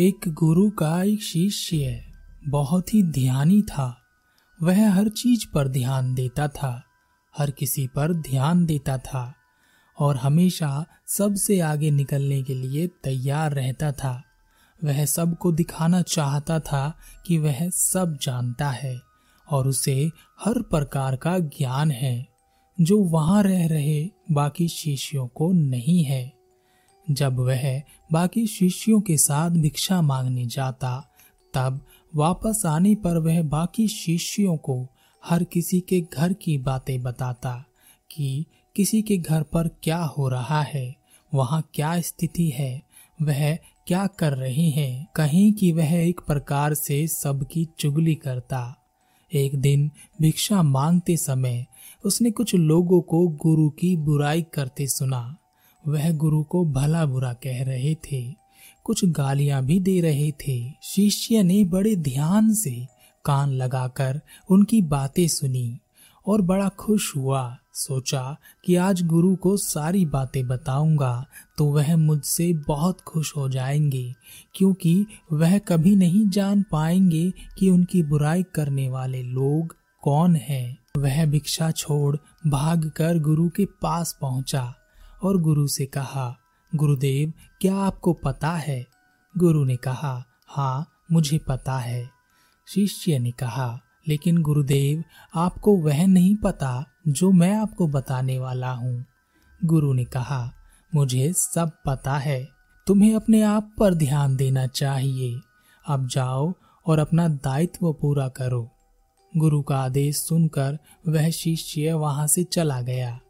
एक गुरु का एक शिष्य बहुत ही ध्यानी था। वह हर चीज़ पर ध्यान देता था। हर किसी पर ध्यान देता था और हमेशा सबसे आगे निकलने के लिए तैयार रहता था। वह सबको दिखाना चाहता था कि वह सब जानता है और उसे हर प्रकार का ज्ञान है। जो वहाँ रह रहे बाकी शिष्यों को नहीं है। जब वह बाकी शिष्यों के साथ भिक्षा मांगने जाता, तब वापस आने पर वह बाकी शिष्यों को हर किसी के घर की बातें बताता कि किसी के घर पर क्या हो रहा है, वहाँ क्या स्थिति है, वह क्या कर रहे हैं। कहीं कि वह एक प्रकार से सबकी चुगली करता। एक दिन भिक्षा मांगते समय उसने कुछ लोगों को गुरु की बुराई करते सुना। वह गुरु को भला बुरा कह रहे थे। कुछ गालियाँ भी दे रहे थे। शिष्य ने बड़े ध्यान से कान लगाकर उनकी बातें सुनी और बड़ा खुश हुआ। सोचा कि आज गुरु को सारी बातें बताऊँगा तो वह मुझसे बहुत खुश हो जाएँगे, क्योंकि वह कभी नहीं जान पाएँगे कि उनकी बुराई करने वाले लोग कौन हैं। वह भिक्षा छोड़ भागकर गुरु के पास पहुँचा। और गुरु से कहा, गुरुदेव, क्या आपको पता है? गुरु ने कहा हाँ मुझे पता है। शिष्य ने कहा, लेकिन गुरुदेव, आपको वह नहीं पता जो मैं आपको बताने वाला हूँ। गुरु ने कहा, मुझे सब पता है। तुम्हें अपने आप पर ध्यान देना चाहिए। अब जाओ और अपना दायित्व पूरा करो। गुरु का आदेश सुनकर वह शिष्य वहाँ से चला गया।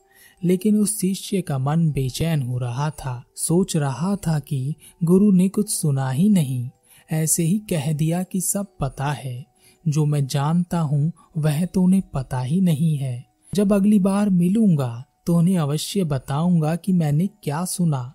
लेकिन उस शिष्य का मन बेचैन हो रहा था। सोच रहा था कि गुरु ने कुछ सुना ही नहीं। ऐसे ही कह दिया कि सब पता है। जो मैं जानता हूँ, वह तो उन्हें पता ही नहीं है। जब अगली बार मिलूँगा तो उन्हें अवश्य बताऊँगा कि मैंने क्या सुना।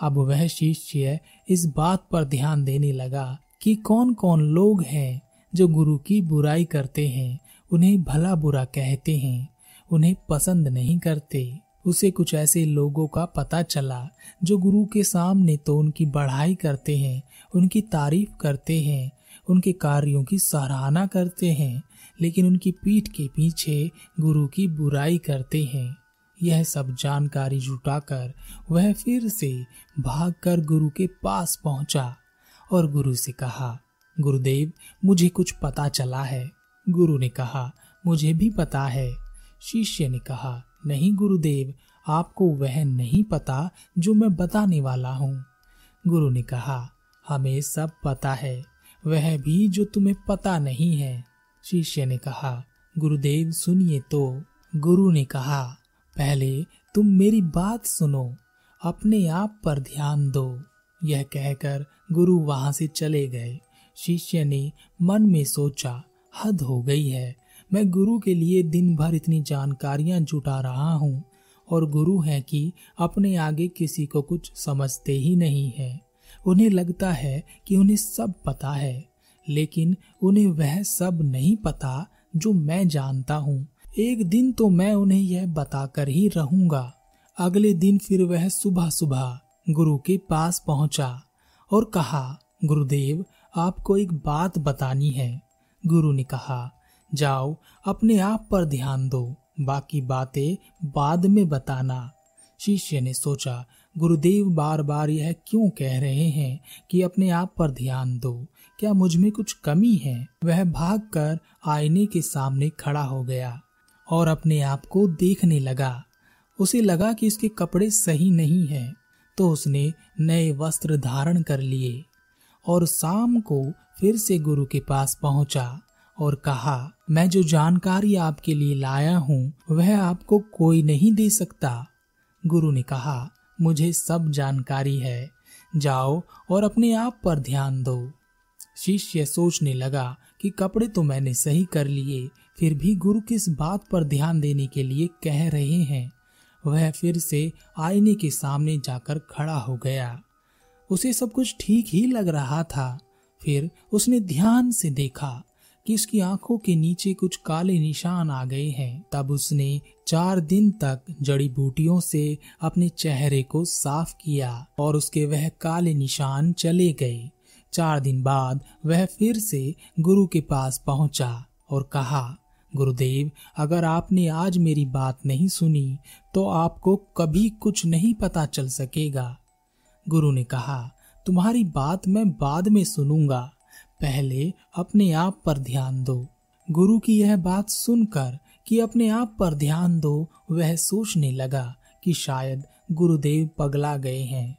अब वह शिष्य इस बात पर ध्यान देने लगा कि कौन कौन लोग हैं जो गुरु की बुराई करते हैं, उन्हें भला बुरा कहते हैं। उन्हें पसंद नहीं करते। उसे कुछ ऐसे लोगों का पता चला, जो गुरु के सामने तो उनकी बढ़ाई करते हैं, उनकी तारीफ़ करते हैं, उनके कार्यों की सराहना करते हैं, लेकिन उनकी पीठ के पीछे गुरु की बुराई करते हैं। यह सब जानकारी जुटाकर वह फिर से भागकर गुरु के पास पहुँचा और गुरु से कहा, गुरुदेव, मुझे कुछ पता चला है। गुरु ने कहा, मुझे भी पता है। शिष्य ने कहा, नहीं गुरुदेव, आपको वह नहीं पता जो मैं बताने वाला हूँ। गुरु ने कहा, हमें सब पता है, वह भी जो तुम्हें पता नहीं है। शिष्य ने कहा, गुरुदेव, सुनिए तो। गुरु ने कहा, पहले तुम मेरी बात सुनो, अपने आप पर ध्यान दो। यह कहकर गुरु वहाँ से चले गए। शिष्य ने मन में सोचा, हद हो गई है। मैं गुरु के लिए दिन भर इतनी जानकारियाँ जुटा रहा हूँ, और गुरु है कि अपने आगे किसी को कुछ समझते ही नहीं है। उन्हें लगता है कि उन्हें सब पता है, लेकिन उन्हें वह सब नहीं पता जो मैं जानता हूँ। एक दिन तो मैं उन्हें यह बताकर ही रहूँगा। अगले दिन फिर वह सुबह सुबह गुरु के पास पहुँचा और कहा, गुरुदेव, आपको एक बात बतानी है। गुरु ने कहा जाओ, अपने आप पर ध्यान दो। बाकी बातें बाद में बताना। शिष्य ने सोचा, गुरुदेव बार बार यह क्यों कह रहे हैं कि अपने आप पर ध्यान दो? क्या मुझमें कुछ कमी है? वह भागकर आईने के सामने खड़ा हो गया और अपने आप को देखने लगा। उसे लगा कि उसके कपड़े सही नहीं हैं तो उसने नए वस्त्र धारण कर लिए और शाम को फिर से गुरु के पास पहुँचा। और कहा, मैं जो जानकारी आपके लिए लाया हूँ, वह आपको कोई नहीं दे सकता। गुरु ने कहा, मुझे सब जानकारी है। जाओ और अपने आप पर ध्यान दो। शिष्य सोचने लगा कि कपड़े तो मैंने सही कर लिए, फिर भी गुरु किस बात पर ध्यान देने के लिए कह रहे हैं? वह फिर से आईने के सामने जाकर खड़ा हो गया। उसे सब कुछ ठीक ही लग रहा था। फिर उसने ध्यान से देखा। कि उसकी आँखों के नीचे कुछ काले निशान आ गए हैं। तब उसने चार दिन तक जड़ी बूटियों से अपने चेहरे को साफ़ किया और उसके वह काले निशान चले गए। चार दिन बाद वह फिर से गुरु के पास पहुँचा और कहा, गुरुदेव, अगर आपने आज मेरी बात नहीं सुनी तो आपको कभी कुछ नहीं पता चल सकेगा। गुरु ने कहा, तुम्हारी बात मैं बाद में सुनूँगा। पहले अपने आप पर ध्यान दो। गुरु की यह बात सुनकर कि अपने आप पर ध्यान दो, वह सोचने लगा कि शायद गुरुदेव पगला गए हैं।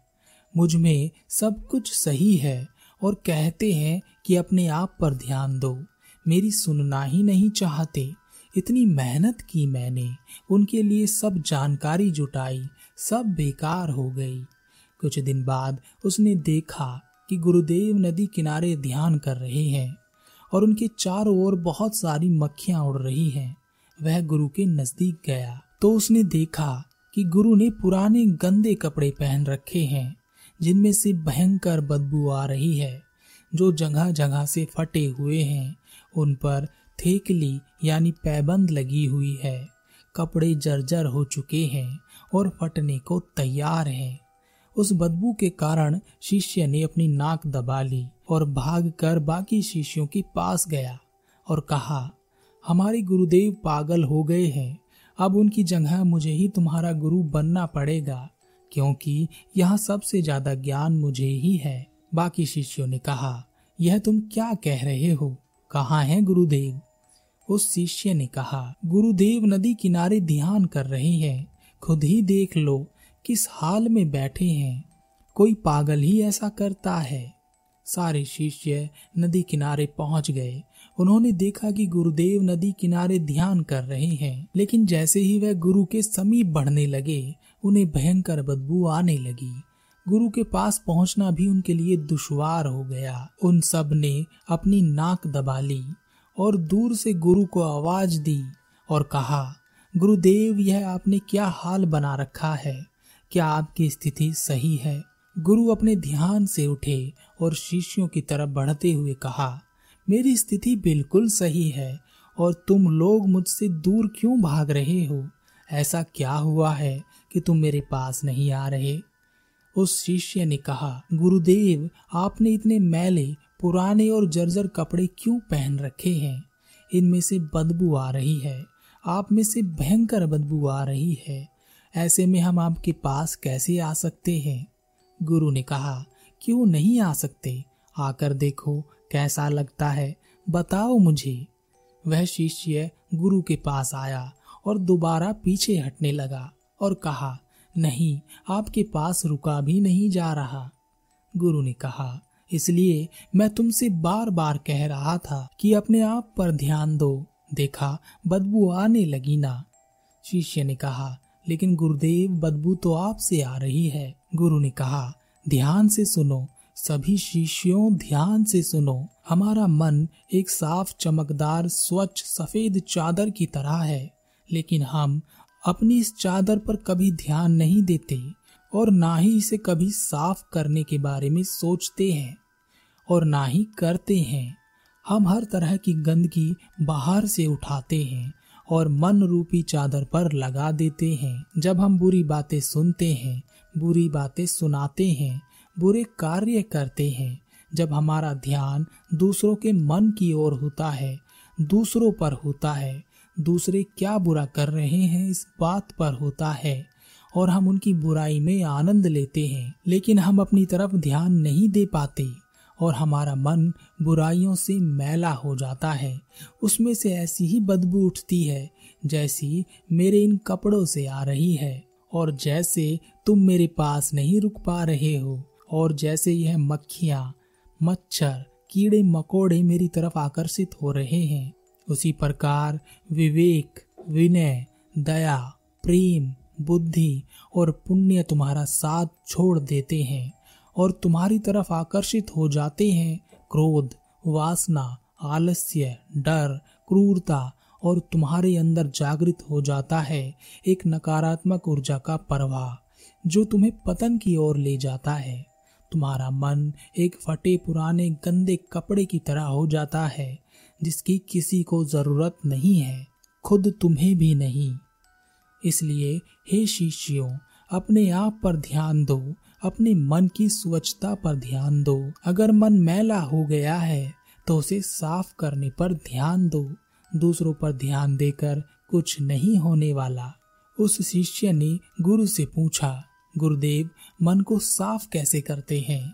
मुझमें सब कुछ सही है और कहते हैं कि अपने आप पर ध्यान दो। मेरी सुनना ही नहीं चाहते। इतनी मेहनत की मैंने, उनके लिए सब जानकारी जुटाई, सब बेकार हो गई। कुछ दिन बाद उसने देखा कि गुरुदेव नदी किनारे ध्यान कर रहे हैं और उनके चारों ओर बहुत सारी मक्खियाँ उड़ रही हैं। वह गुरु के नज़दीक गया। तो उसने देखा कि गुरु ने पुराने गंदे कपड़े पहन रखे हैं, जिनमें से भयंकर बदबू आ रही है, जो जगह जगह से फटे हुए हैं। उन पर थेकली यानी पैबंद लगी हुई है। कपड़े जर्जर हो चुके हैं और फटने को तैयार हैं। उस बदबू के कारण शिष्य ने अपनी नाक दबा ली और भागकर बाकी शिष्यों के पास गया और कहा, हमारे गुरुदेव पागल हो गए हैं। अब उनकी जगह मुझे ही तुम्हारा गुरु बनना पड़ेगा, क्योंकि यहाँ सबसे ज़्यादा ज्ञान मुझे ही है। बाकी शिष्यों ने कहा, यह तुम क्या कह रहे हो? कहाँ है गुरुदेव? उस शिष्य ने कहा, गुरुदेव नदी किनारे ध्यान कर रहे हैं। खुद ही देख लो किस हाल में बैठे हैं? कोई पागल ही ऐसा करता है? सारे शिष्य नदी किनारे पहुँच गए। उन्होंने देखा कि गुरुदेव नदी किनारे ध्यान कर रहे हैं, लेकिन जैसे ही वह गुरु के समीप बढ़ने लगे, उन्हें भयंकर बदबू आने लगी। गुरु के पास पहुँचना भी उनके लिए दुश्वार हो गया। उन सबने अपनी नाक दबा ली और दूर से गुरु को आवाज़ दी और कहा, गुरुदेव, यह आपने क्या हाल बना रखा है? क्या आपकी स्थिति सही है? गुरु अपने ध्यान से उठे और शिष्यों की तरफ़ बढ़ते हुए कहा, मेरी स्थिति बिल्कुल सही है और तुम लोग मुझसे दूर क्यों भाग रहे हो? ऐसा क्या हुआ है कि तुम मेरे पास नहीं आ रहे? उस शिष्य ने कहा, गुरुदेव, आपने इतने मैले, पुराने और जर्जर कपड़े क्यों पहन रखे हैं? इनमें से बदबू आ रही है। आप में से भयंकर बदबू आ रही है। ऐसे में हम आपके पास कैसे आ सकते हैं? गुरु ने कहा, क्यों नहीं आ सकते? आकर देखो, कैसा लगता है? बताओ मुझे। वह शिष्य गुरु के पास आया और दोबारा पीछे हटने लगा और कहा, नहीं, आपके पास रुका भी नहीं जा रहा। गुरु ने कहा, इसलिए मैं तुमसे बार बार कह रहा था कि अपने आप पर ध्यान दो। देखा, बदबू आने लगी ना। शिष्य ने कहा लेकिन गुरुदेव बदबू तो आपसे आ रही है। गुरु ने कहा, ध्यान से सुनो, सभी शिष्यों ध्यान से सुनो। हमारा मन एक साफ़ चमकदार, स्वच्छ, सफ़ेद चादर की तरह है। लेकिन हम अपनी इस चादर पर कभी ध्यान नहीं देते और ना ही इसे कभी साफ़ करने के बारे में सोचते हैं और ना ही करते हैं। हम हर तरह की गंदगी बाहर से उठाते हैं। और मन रूपी चादर पर लगा देते हैं। जब हम बुरी बातें सुनते हैं, बुरी बातें सुनाते हैं, बुरे कार्य करते हैं, जब हमारा ध्यान दूसरों के मन की ओर होता है, दूसरों पर होता है, दूसरे क्या बुरा कर रहे हैं इस बात पर होता है, और हम उनकी बुराई में आनंद लेते हैं, लेकिन हम अपनी तरफ़ ध्यान नहीं दे पाते। और हमारा मन बुराइयों से मैला हो जाता है। उसमें से ऐसी ही बदबू उठती है, जैसी मेरे इन कपड़ों से आ रही है। और जैसे तुम मेरे पास नहीं रुक पा रहे हो, और जैसे यह मक्खियाँ, मच्छर, कीड़े मकोड़े मेरी तरफ़ आकर्षित हो रहे हैं। उसी प्रकार विवेक, विनय, दया, प्रेम, बुद्धि और पुण्य तुम्हारा साथ छोड़ देते हैं। और तुम्हारी तरफ़ आकर्षित हो जाते हैं क्रोध, वासना, आलस्य, डर, क्रूरता और तुम्हारे अंदर जागृत हो जाता है एक नकारात्मक ऊर्जा का प्रवाह, जो तुम्हें पतन की ओर ले जाता है। तुम्हारा मन एक फटे पुराने गंदे कपड़े की तरह हो जाता है, जिसकी किसी को ज़रूरत नहीं है, खुद तुम्हें भी नहीं। इसलिए हे शिष्यों अपने आप पर ध्यान दो, अपने मन की स्वच्छता पर ध्यान दो। अगर मन मैला हो गया है तो उसे साफ़ करने पर ध्यान दो। दूसरों पर ध्यान देकर कुछ नहीं होने वाला। उस शिष्य ने गुरु से पूछा, गुरुदेव, मन को साफ़ कैसे करते हैं?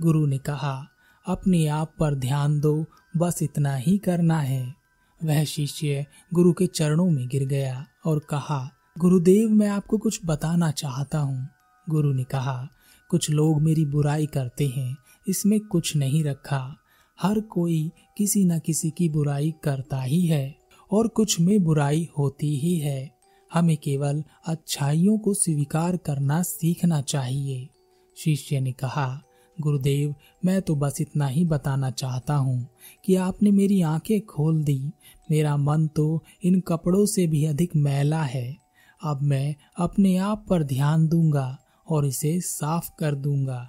गुरु ने कहा, अपने आप पर ध्यान दो, बस इतना ही करना है। वह शिष्य गुरु के चरणों में गिर गया और कहा गुरुदेव, मैं आपको कुछ बताना चाहता हूँ। गुरु ने कहा, कुछ लोग मेरी बुराई करते हैं, इसमें कुछ नहीं रखा। हर कोई किसी न किसी की बुराई करता ही है, और कुछ में बुराई होती ही है। हमें केवल अच्छाइयों को स्वीकार करना सीखना चाहिए। शिष्य ने कहा, गुरुदेव, मैं तो बस इतना ही बताना चाहता हूँ कि आपने मेरी आँखें खोल दी। मेरा मन तो इन कपड़ों से भी अधिक मैला है। अब मैं अपने आप पर ध्यान दूँगा और इसे साफ़ कर दूँगा।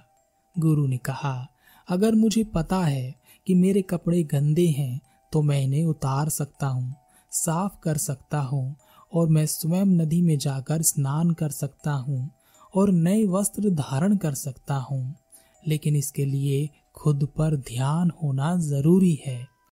गुरु ने कहा, अगर मुझे पता है कि मेरे कपड़े गंदे हैं तो मैं इन्हें उतार सकता हूँ, साफ़ कर सकता हूँ और मैं स्वयं नदी में जाकर स्नान कर सकता हूँ और नए वस्त्र धारण कर सकता हूँ। लेकिन इसके लिए खुद पर ध्यान होना ज़रूरी है।